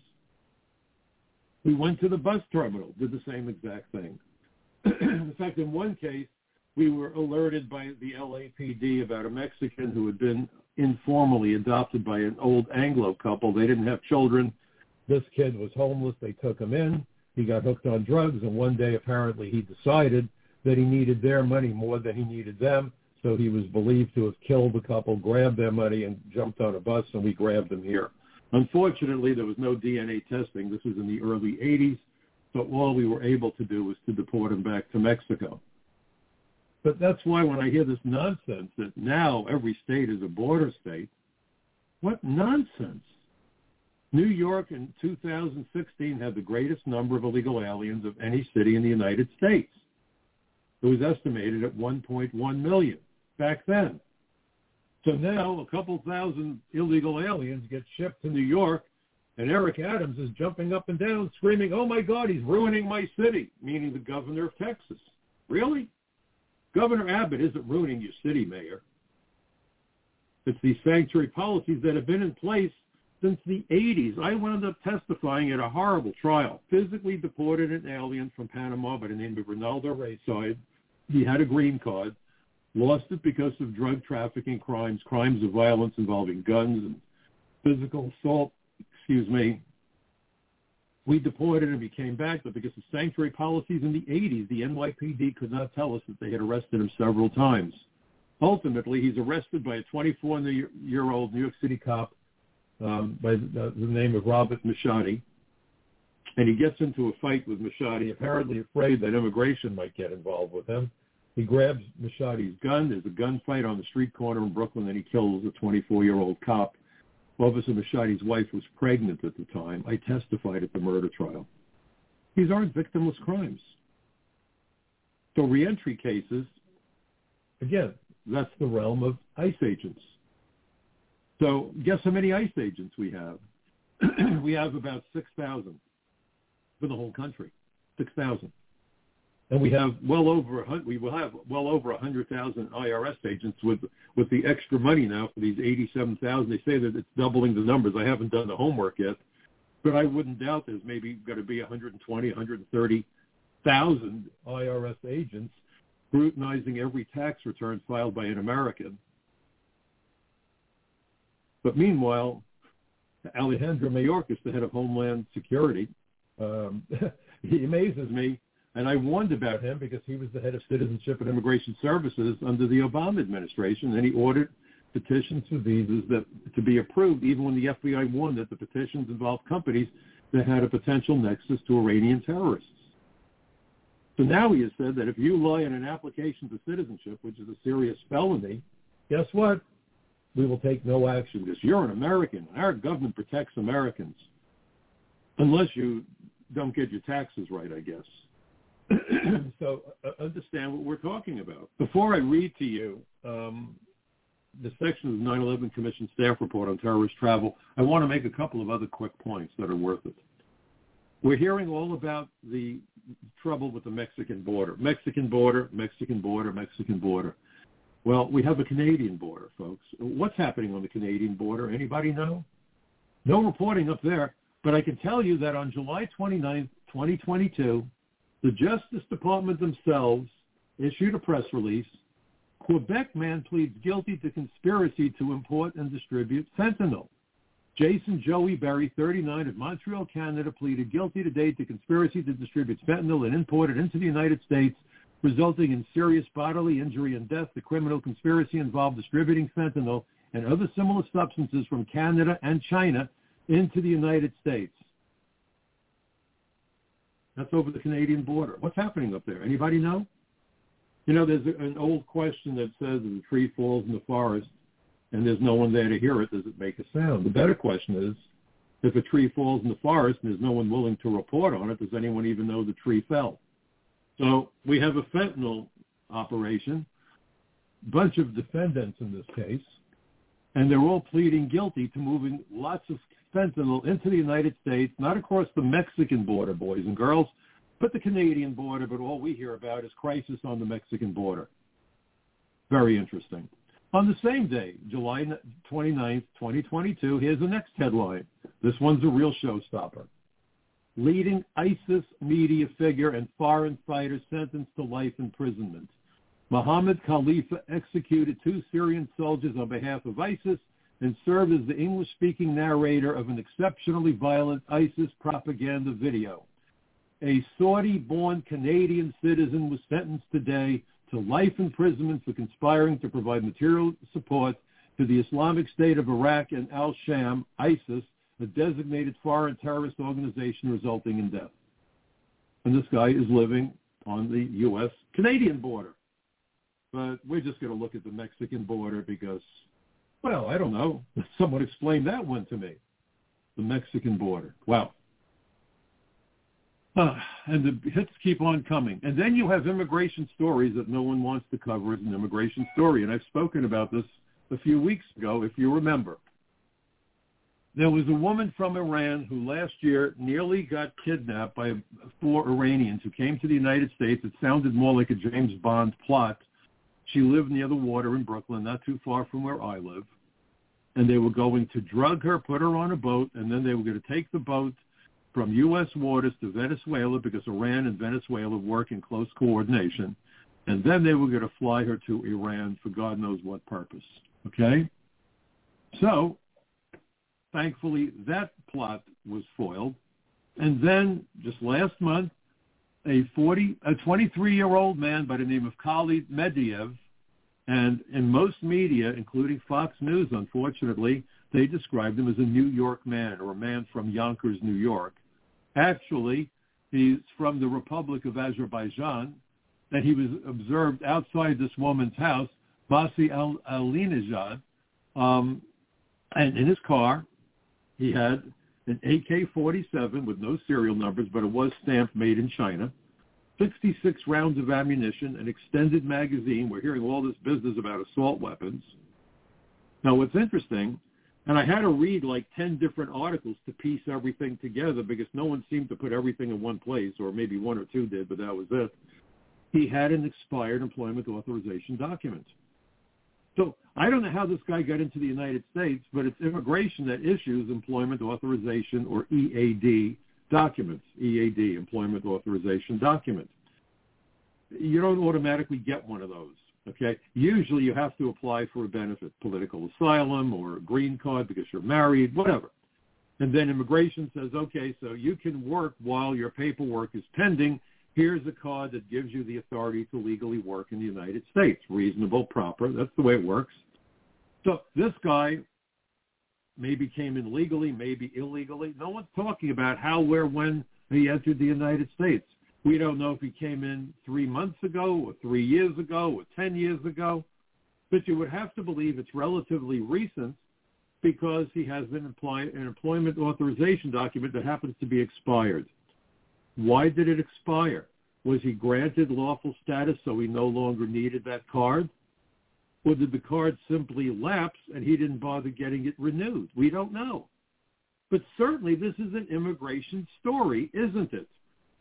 We went to the bus terminal, did the same exact thing. in fact, in one case, we were alerted by the LAPD about a Mexican who had been informally adopted by an old Anglo couple. They didn't have children. This kid was homeless. They took him in. He got hooked on drugs, and one day apparently he decided that he needed their money more than he needed them. So he was believed to have killed the couple, grabbed their money, and jumped on a bus, and we grabbed him here. Unfortunately, there was no DNA testing. This was in the early 80s, so all we were able to do was to deport him back to Mexico. But that's why when I hear this nonsense that now every state is a border state, what nonsense. New York in 2016 had the greatest number of illegal aliens of any city in the United States. It was estimated at 1.1 million back then. So now a couple thousand illegal aliens get shipped to New York, and Eric Adams is jumping up and down screaming, oh my God, he's ruining my city, meaning the governor of Texas. Really? Governor Abbott isn't ruining your city, Mayor. It's these sanctuary policies that have been in place since the 80s. I wound up testifying at a horrible trial. Physically deported an alien from Panama by the name of Ronaldo Rayside. He had a green card lost it because of drug trafficking crimes, crimes of violence involving guns and physical assault, excuse me. We deported him. He came back, but because of sanctuary policies in the 80s, the NYPD could not tell us that they had arrested him several times. Ultimately, he's arrested by a 24-year-old New York City cop um, by the, the name of Robert Machate. And he gets into a fight with Machate, apparently afraid that immigration might get involved with him. He grabs Machate's gun. There's a gunfight on the street corner in Brooklyn, and he kills a 24-year-old cop. Officer Machate's wife was pregnant at the time. I testified at the murder trial. These aren't victimless crimes. So reentry cases, again, that's the realm of ICE agents. So guess how many ICE agents we have? we have about 6,000 for the whole country. 6,000 and we have well over a we will have well over a hundred thousand IRS agents with with the extra money now for these eighty-seven thousand. They say that it's doubling the numbers. I haven't done the homework yet, but I wouldn't doubt there's maybe going to be 120, 130,000 IRS agents scrutinizing every tax return filed by an American. But meanwhile, Alejandro Mayorkas, the head of Homeland Security, um, he amazes me and I warned about him because he was the head of Citizenship and Immigration Services under the Obama administration, and he ordered petitions for visas that to be approved, even when the FBI warned that the petitions involved companies that had a potential nexus to Iranian terrorists. So now he has said that if you lie in an application for citizenship, which is a serious felony, guess what? We will take no action because you're an American. And Our government protects Americans. Unless you don't get your taxes right, I guess. so uh, understand what we're talking about. Before I read to you um, the section of the 9/11 Commission staff report on terrorist travel, I want to make a couple of other quick points that are worth it. We're hearing all about the trouble with the Mexican border. Mexican border, Mexican border, Mexican border. Well, we have a Canadian border, folks. What's happening on the Canadian border? Anybody know? No reporting up there, but I can tell you that on July 29, 2022, the Justice Department themselves issued a press release. Quebec man pleads guilty to conspiracy to import and distribute fentanyl. Jason Joey Berry, 39, of Montreal, Canada, pleaded guilty today to conspiracy to distribute fentanyl and import it into the United States, resulting in serious bodily injury and death. The criminal conspiracy involved distributing fentanyl and other similar substances from Canada and China into the United States. That's over the Canadian border. What's happening up there? Anybody know? You know, there's an old question that says if a tree falls in the forest and there's no one there to hear it, does it make a sound? The better question is, if a tree falls in the forest and there's no one willing to report on it, does anyone even know the tree fell? So we have a fentanyl operation, bunch of defendants in this case, and they're all pleading guilty to moving lots of fentanyl into the United States, not across the Mexican border, boys and girls, but the Canadian border, but all we hear about is crisis on the Mexican border. Very interesting. On the same day, July 29th, 2022, here's the next headline. This one's a real showstopper. Leading ISIS media figure and foreign fighter sentenced to life imprisonment. Mohammed Khalifa executed two Syrian soldiers on behalf of ISIS and served as the English-speaking narrator of an exceptionally violent ISIS propaganda video a Saudi-born Canadian citizen was sentenced today to life imprisonment for conspiring to provide material support to the Islamic State of Iraq and al-Sham, ISIS, a designated foreign terrorist organization resulting in death. And this guy is living on the U.S.-Canadian border. But we're just going to look at the Mexican border because, well, I don't know. Someone explain that one to me. The Mexican border. Wow. Uh, and the hits keep on coming. And then you have immigration stories that no one wants to cover as an immigration story. And I've spoken about this a few weeks ago, if you remember. There was a woman from Iran who last year nearly got kidnapped by four Iranians who came to the United States. It sounded more like a James Bond plot. She lived near the water in Brooklyn, not too far from where I live. And they were going to drug her, put her on a boat, and then they were going to take the boat from U.S. waters to Venezuela because Iran and Venezuela work in close coordination. And then they were going to fly her to Iran for God knows what purpose. Okay? So, thankfully, that plot was foiled. And then, just last month, a 40, a 23-year-old man by the name of Khalid Mehdiyev, and in most media, including Fox News, unfortunately, they described him as a New York man or a man from Yonkers, New York. Actually, he's from the Republic of Azerbaijan, and he was observed outside this woman's house, Masih Alinejad, um, and in his car, he had an AK-47 with no serial numbers, but it was stamped made in China, 66 rounds of ammunition, an extended magazine. We're hearing all this business about assault weapons. Now, what's interesting and I had to read like 10 different articles to piece everything together because no one seemed to put everything in one place, or maybe one or two did, but that was it. He had an expired employment authorization document. So I don't know how this guy got into the United States, but it's immigration that issues employment authorization or EAD documents, EAD, employment authorization document. You don't automatically get one of those. Okay, usually you have to apply for a benefit, political asylum or a green card because you're married, whatever. And then immigration says, okay, so you can work while your paperwork is pending. Here's a card that gives you the authority to legally work in the United States. Reasonable, proper. That's the way it works. So this guy maybe came in legally, maybe illegally. No one's talking about how, where, when he entered the United States. We don't know if he came in three months ago or three years ago or 10 years ago, but you would have to believe it's relatively recent because he has been apply, an employment authorization document that happens to be expired. Why did it expire? Was he granted lawful status so he no longer needed that card? Or did the card simply lapse and he didn't bother getting it renewed? We don't know. But certainly this is an immigration story, isn't it?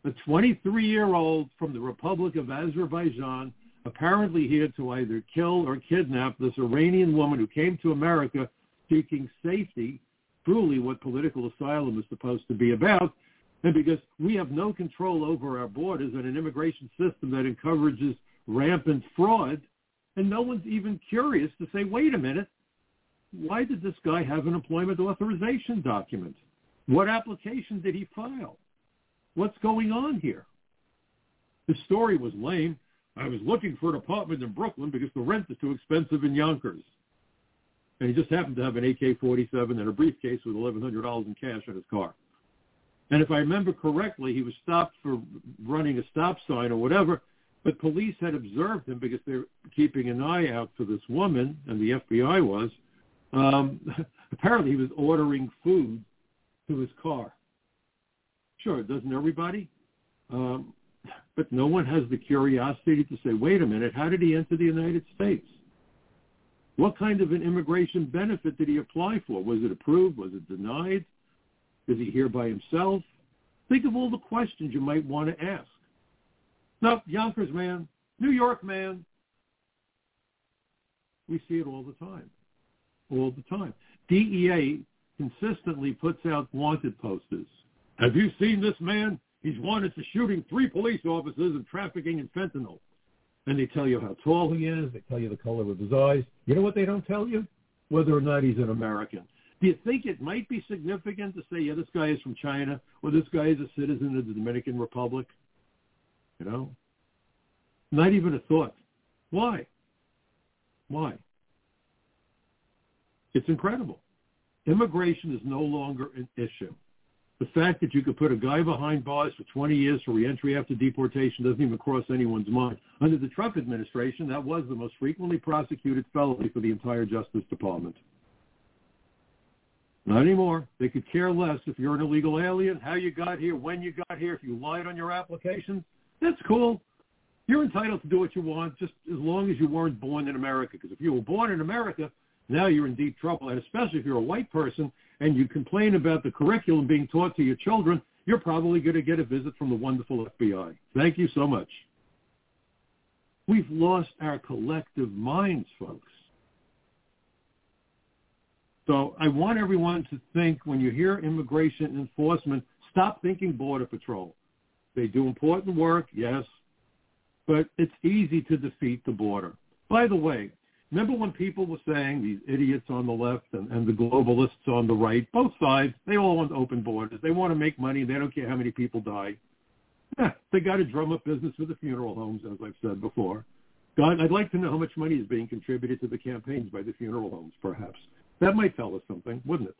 a 23-year-old from the Republic of Azerbaijan, apparently here to either kill or kidnap this Iranian woman who came to America seeking safety, truly what political asylum is supposed to be about, and because we have no control over our borders and an immigration system that encourages rampant fraud, and no one's even curious to say, wait a minute, why did this guy have an employment authorization document? What application did he file? What's going on here? The story was lame. I was looking for an apartment in Brooklyn because the rent is too expensive in Yonkers. And he just happened to have an AK-47 and a briefcase with $1,100 in cash in his car. And if I remember correctly, he was stopped for running a stop sign or whatever, But police had observed him because they're keeping an eye out for this woman, and the FBI was. Um, apparently, he was ordering food to his car. Sure, doesn't everybody? Um, but no one has the curiosity to say, wait a minute, how did he enter the United States? What kind of an immigration benefit did he apply for? Was it approved? Was it denied? Is he here by himself? Think of all the questions you might want to ask. No, Yonkers man, New York man. We see it all the time. All the time. DEA consistently puts out wanted posters. Have you seen this man? He's wanted for shooting three police officers and trafficking in fentanyl. And they tell you how tall he is. They tell you the color of his eyes. You know what they don't tell you? Whether or not he's an American. Do you think it might be significant to say, yeah, this guy is from China or this guy is a citizen of the Dominican Republic? You know? Not even a thought. Why? Why? It's incredible. Immigration is no longer an issue. The fact that you could put a guy behind bars for 20 years for reentry after deportation doesn't even cross anyone's mind. Under the Trump administration, that was the most frequently prosecuted felony for the entire Justice Department. Not anymore. They could care less if you're an illegal alien, how you got here, when you got here, if you lied on your application. That's cool. You're entitled to do what you want just as long as you weren't born in America. Because if you were born in America, now you're in deep trouble. And especially if you're a white person and you complain about the curriculum being taught to your children, you're probably going to get a visit from the wonderful FBI. Thank you so much. We've lost our collective minds, folks. So I want everyone to think when you hear immigration enforcement, stop thinking Border Patrol. They do important work, yes, but it's easy to defeat the border. By the way, Remember when people were saying these idiots on the left and, and the globalists on the right, both sides, they all want open borders. They want to make money. They don't care how many people die. They got to drum up business for the funeral homes, as I've said before. God, I'd like to know how much money is being contributed to the campaigns by the funeral homes, perhaps. That might tell us something, wouldn't it?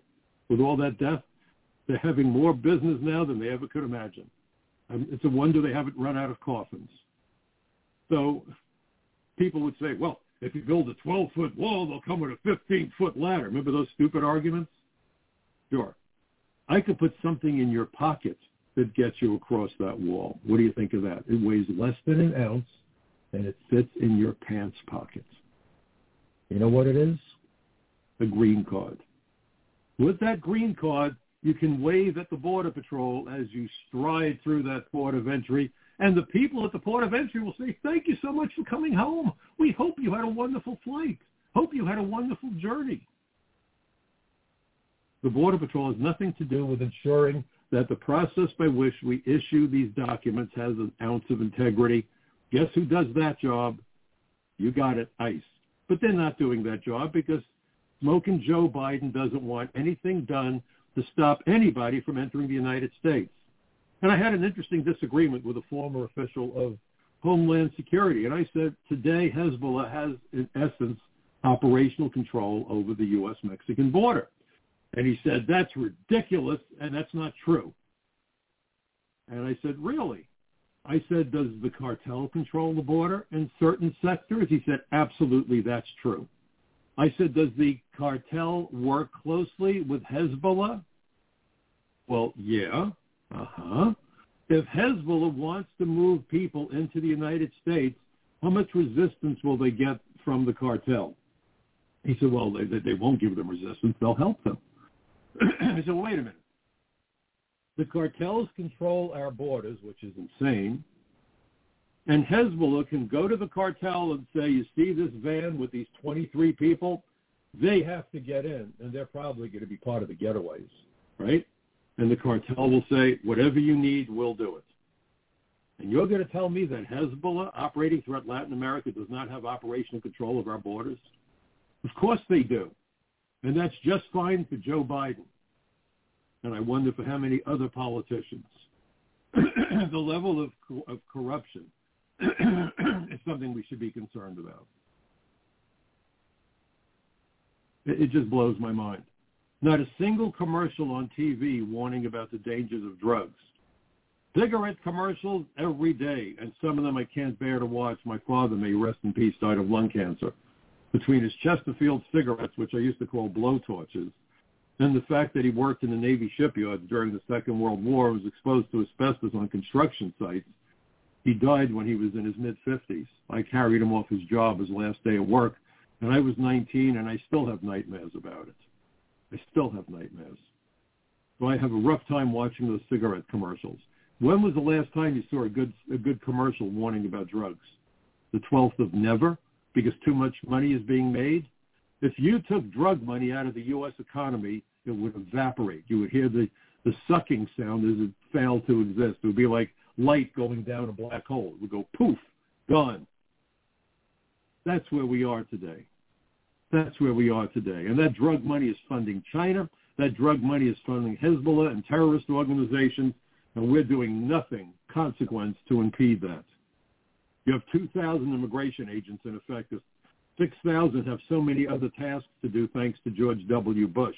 With all that death, they're having more business now than they ever could imagine. And it's a wonder they haven't run out of coffins. So people would say, well, if you build a 12-foot wall, they'll come with a 15-foot ladder. Remember those stupid arguments? Sure. I could put something in your pocket that gets you across that wall. What do you think of that? It weighs less than an ounce, and it fits in your pants pocket. You know what it is? A green card. With that green card, you can wave at the Border Patrol as you stride through that port of entry and the people at the port of entry will say, thank you so much for coming home. We hope you had a wonderful flight. Hope you had a wonderful journey. The Border Patrol has nothing to do with ensuring that the process by which we issue these documents has an ounce of integrity. Guess who does that job? You got it, ICE. But they're not doing that job because smoking Joe Biden doesn't want anything done to stop anybody from entering the United States. And I had an interesting disagreement with a former official of Homeland Security. And I said, today Hezbollah has, in essence, operational control over the U.S.-Mexican border. And he said, that's ridiculous, and that's not true. And I said, really? I said, does the cartel control the border in certain sectors? He said, absolutely, that's true. I said, does the cartel work closely with Hezbollah? Well, yeah. Uh-huh. If Hezbollah wants to move people into the United States, how much resistance will they get from the cartel? He said, well, they, they won't give them resistance. They'll help them. I said, wait a minute. The cartels control our borders, which is insane. And Hezbollah can go to the cartel and say, you see this van with these 23 people? They have to get in, and they're probably going to be part of the getaways, right? and the cartel will say, whatever you need, we'll do it. And you're going to tell me that Hezbollah operating throughout Latin America does not have operational control of our borders? Of course they do. And that's just fine for Joe Biden. And I wonder for how many other politicians. the level of, of corruption is something we should be concerned about. It, it just blows my mind. Not a single commercial on TV warning about the dangers of drugs. cigarette commercials every day, and some of them I can't bear to watch. My father, may rest in peace, died of lung cancer. Between his Chesterfield cigarettes, which I used to call blowtorches, and the fact that he worked in the Navy shipyards during the Second World War and was exposed to asbestos on construction sites, he died when he was in his mid-50s. I carried him off his job his last day of work, and I was 19, and I still have nightmares about it. I still have nightmares. So I have a rough time watching those cigarette commercials. When was the last time you saw a good a good commercial warning about drugs? The 12th of never, because too much money is being made. If you took drug money out of the U.S. economy, it would evaporate. You would hear the, the sucking sound as it failed to exist. It would be like light going down a black hole. It would go poof, gone. That's where we are today. That's where we are today. And that drug money is funding China. That drug money is funding Hezbollah and terrorist organizations. And we're doing nothing consequence to impede that. You have 2,000 immigration agents in effect. 6,000 have so many other tasks to do thanks to George W. Bush.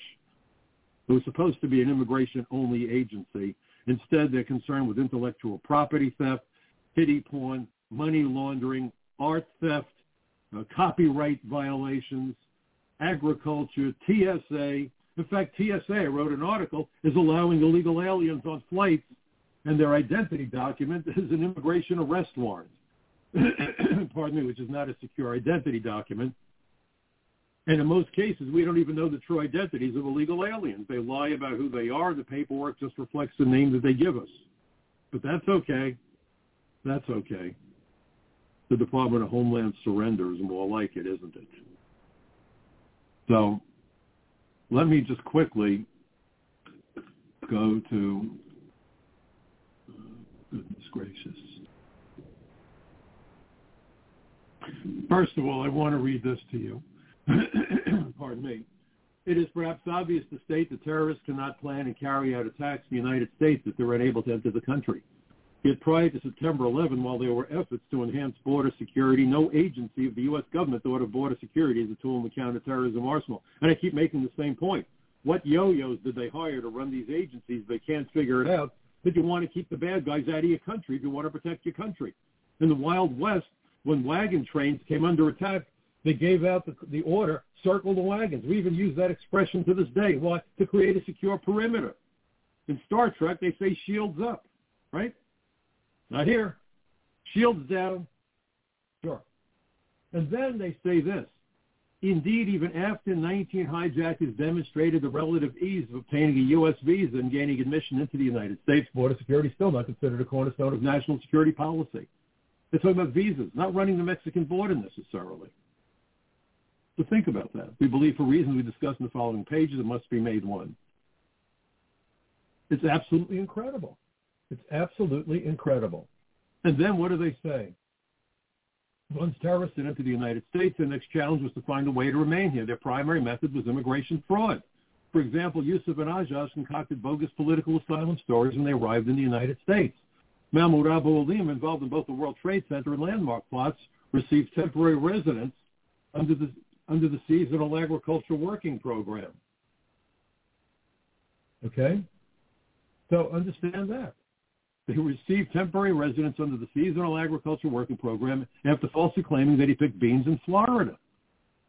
It was supposed to be an immigration-only agency. Instead, they're concerned with intellectual property theft, pity porn, money laundering, art theft, uh, copyright violations, agriculture, TSA. In fact, TSA, wrote an article, is allowing illegal aliens on flights and their identity document is an immigration arrest warrant. Pardon me, which is not a secure identity document. And in most cases, we don't even know the true identities of illegal aliens. They lie about who they are. The paperwork just reflects the name that they give us. But that's okay. That's okay. The Department of Homeland Surrender is more like it, isn't it? So let me just quickly go to, uh, goodness gracious. First of all, I want to read this to you. Pardon me. It is perhaps obvious to state that terrorists cannot plan and carry out attacks in the United States if they're unable to enter the country. Yet prior to September 11, while there were efforts to enhance border security, no agency of the U.S. government thought of border security as a tool in the counterterrorism arsenal. And I keep making the same point. What yo-yos did they hire to run these agencies? They can't figure it out. But you want to keep the bad guys out of your country if you want to protect your country. In the Wild West, when wagon trains came under attack, they gave out the, the order, circle the wagons. We even use that expression to this day. Why? To create a secure perimeter. In Star Trek, they say shields up, right? Not here. Shields down. Sure. And then they say this. Indeed, even after 19 hijackers demonstrated the relative ease of obtaining a U.S. visa and gaining admission into the United States, border security is still not considered a cornerstone of national security policy. They're talking about visas, not running the Mexican border necessarily. So think about that. We believe for reasons we discuss in the following pages, it must be made one. It's absolutely incredible. It's absolutely incredible. And then what do they say? Once terrorists entered the United States, their next challenge was to find a way to remain here. Their primary method was immigration fraud. For example, Yusuf and Ajaj concocted bogus political asylum stories when they arrived in the United States. Mahmoud Abouhalima, involved in both the World Trade Center and landmark plots, received temporary residence under the, under the Seasonal Agriculture Working Program. Okay? So understand that. They received temporary residence under the Seasonal Agriculture Working Program after falsely claiming that he picked beans in Florida.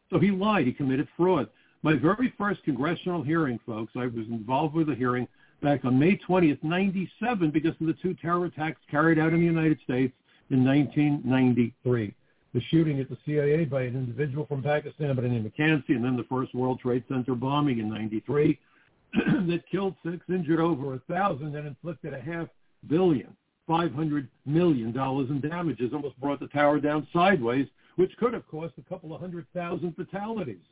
So he lied. He committed fraud. My very first congressional hearing, folks, I was involved with a hearing back on May 20th, 97, because of the two terror attacks carried out in the United States in 1993. The shooting at the CIA by an individual from Pakistan by the name of Kansi, and then the first World Trade Center bombing in 93 that killed six, injured over a thousand, and inflicted a half billion, five hundred million dollars in damages, almost brought the tower down sideways, which could have cost a couple of hundred thousand fatalities.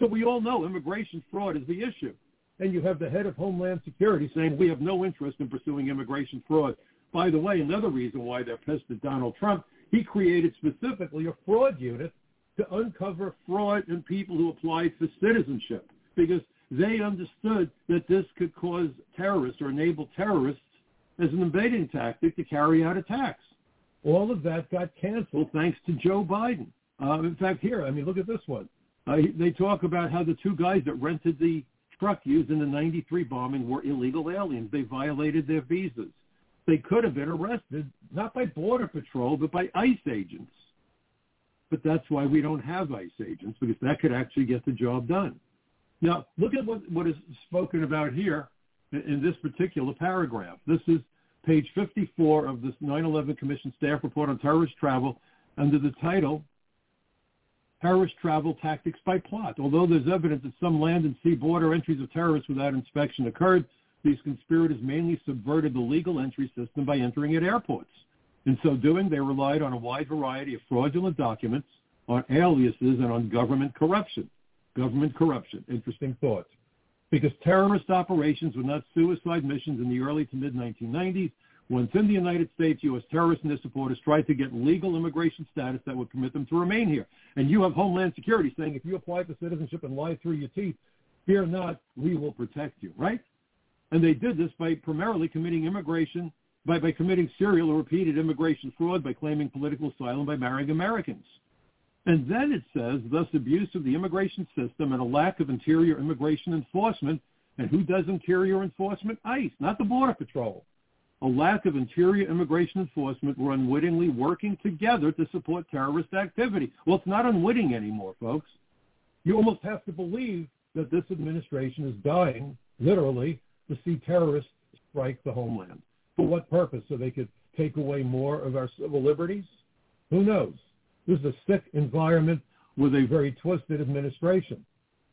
So we all know immigration fraud is the issue. And you have the head of Homeland Security saying we have no interest in pursuing immigration fraud. By the way, another reason why they're pissed at Donald Trump, he created specifically a fraud unit to uncover fraud in people who applied for citizenship because they understood that this could cause terrorists or enable terrorists as an invading tactic to carry out attacks. All of that got canceled thanks to Joe Biden. Uh, in fact, here, I mean, look at this one. Uh, they talk about how the two guys that rented the truck used in the 93 bombing were illegal aliens. They violated their visas. They could have been arrested, not by Border Patrol, but by ICE agents. But that's why we don't have ICE agents, because that could actually get the job done. Now, look at what, what is spoken about here in this particular paragraph. This is page 54 of this 9-11 Commission staff report on terrorist travel under the title, Terrorist Travel Tactics by Plot. Although there's evidence that some land and sea border entries of terrorists without inspection occurred, these conspirators mainly subverted the legal entry system by entering at airports. In so doing, they relied on a wide variety of fraudulent documents, on aliases, and on government corruption. Government corruption. Interesting thought. Because terrorist operations were not suicide missions in the early to mid-1990s, once in the United States, U.S. terrorists and their supporters tried to get legal immigration status that would permit them to remain here. And you have Homeland Security saying if you apply for citizenship and lie through your teeth, fear not, we will protect you, right? And they did this by primarily committing immigration, by, by committing serial or repeated immigration fraud, by claiming political asylum, by marrying Americans. And then it says, thus abuse of the immigration system and a lack of interior immigration enforcement. And who does interior enforcement? ICE, not the Border Patrol. A lack of interior immigration enforcement were unwittingly working together to support terrorist activity. Well, it's not unwitting anymore, folks. You almost have to believe that this administration is dying, literally, to see terrorists strike the homeland. For what purpose? So they could take away more of our civil liberties? Who knows? This is a sick environment with a very twisted administration.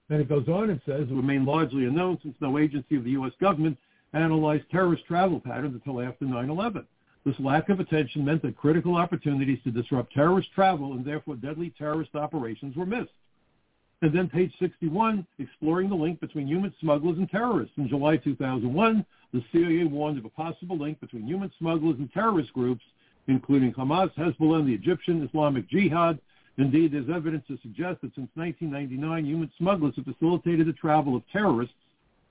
And it goes on and says it remained largely unknown since no agency of the U.S. government analyzed terrorist travel patterns until after 9-11. This lack of attention meant that critical opportunities to disrupt terrorist travel and therefore deadly terrorist operations were missed. And then page 61, exploring the link between human smugglers and terrorists. In July 2001, the CIA warned of a possible link between human smugglers and terrorist groups, including Hamas, Hezbollah, and the Egyptian Islamic Jihad. Indeed, there's evidence to suggest that since 1999, human smugglers have facilitated the travel of terrorists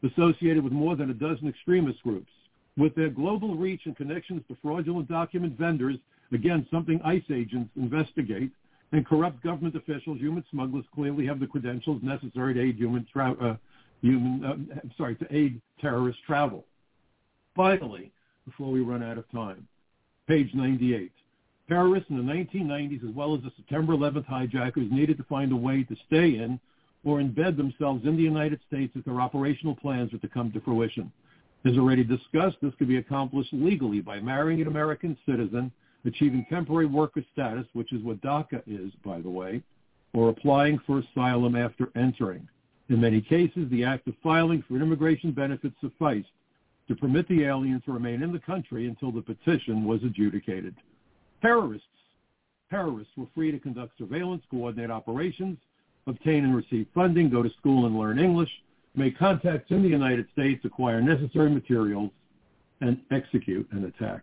associated with more than a dozen extremist groups. With their global reach and connections to fraudulent document vendors, again, something ICE agents investigate, and corrupt government officials, human smugglers clearly have the credentials necessary to aid human, tra- uh, human uh, sorry, to aid terrorist travel. Finally, before we run out of time, page 98. Terrorists in the 1990s, as well as the September 11th hijackers, needed to find a way to stay in or embed themselves in the United States if their operational plans were to come to fruition. As already discussed, this could be accomplished legally by marrying an American citizen achieving temporary worker status, which is what DACA is, by the way, or applying for asylum after entering. In many cases, the act of filing for immigration benefits sufficed to permit the alien to remain in the country until the petition was adjudicated. Terrorists, terrorists were free to conduct surveillance, coordinate operations, obtain and receive funding, go to school and learn English, make contacts in the United States, acquire necessary materials, and execute an attack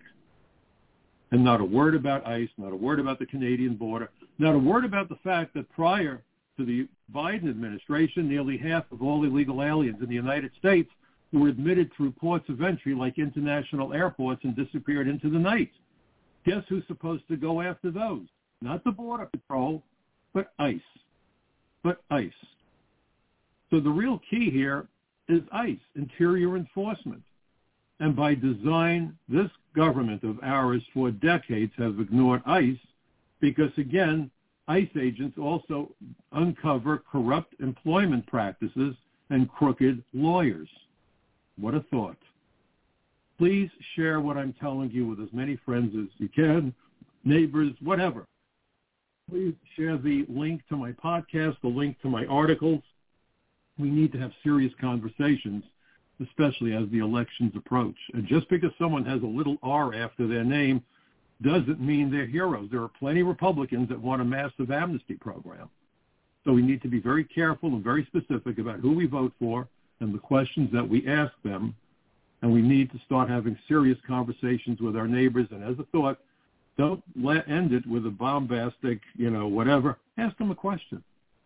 and not a word about ICE, not a word about the Canadian border, not a word about the fact that prior to the Biden administration, nearly half of all illegal aliens in the United States were admitted through ports of entry like international airports and disappeared into the night. Guess who's supposed to go after those? Not the Border Patrol, but ICE. But ICE. So the real key here is ICE, interior enforcement. And by design, this government of ours for decades have ignored ICE because, again, ICE agents also uncover corrupt employment practices and crooked lawyers. What a thought. Please share what I'm telling you with as many friends as you can, neighbors, whatever. Please share the link to my podcast, the link to my articles. We need to have serious conversations especially as the elections approach. And just because someone has a little R after their name doesn't mean they're heroes. There are plenty of Republicans that want a massive amnesty program. So we need to be very careful and very specific about who we vote for and the questions that we ask them. And we need to start having serious conversations with our neighbors. And as a thought, don't let, end it with a bombastic, you know, whatever. Ask them a question.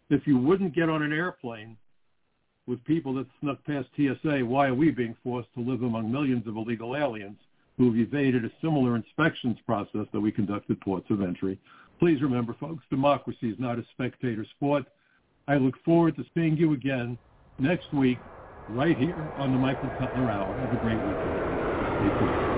If you wouldn't get on an airplane with people that snuck past TSA, why are we being forced to live among millions of illegal aliens who have evaded a similar inspections process that we conduct at ports of entry? Please remember, folks, democracy is not a spectator sport. I look forward to seeing you again next week right here on the Michael Cutler Hour. Have a great weekend.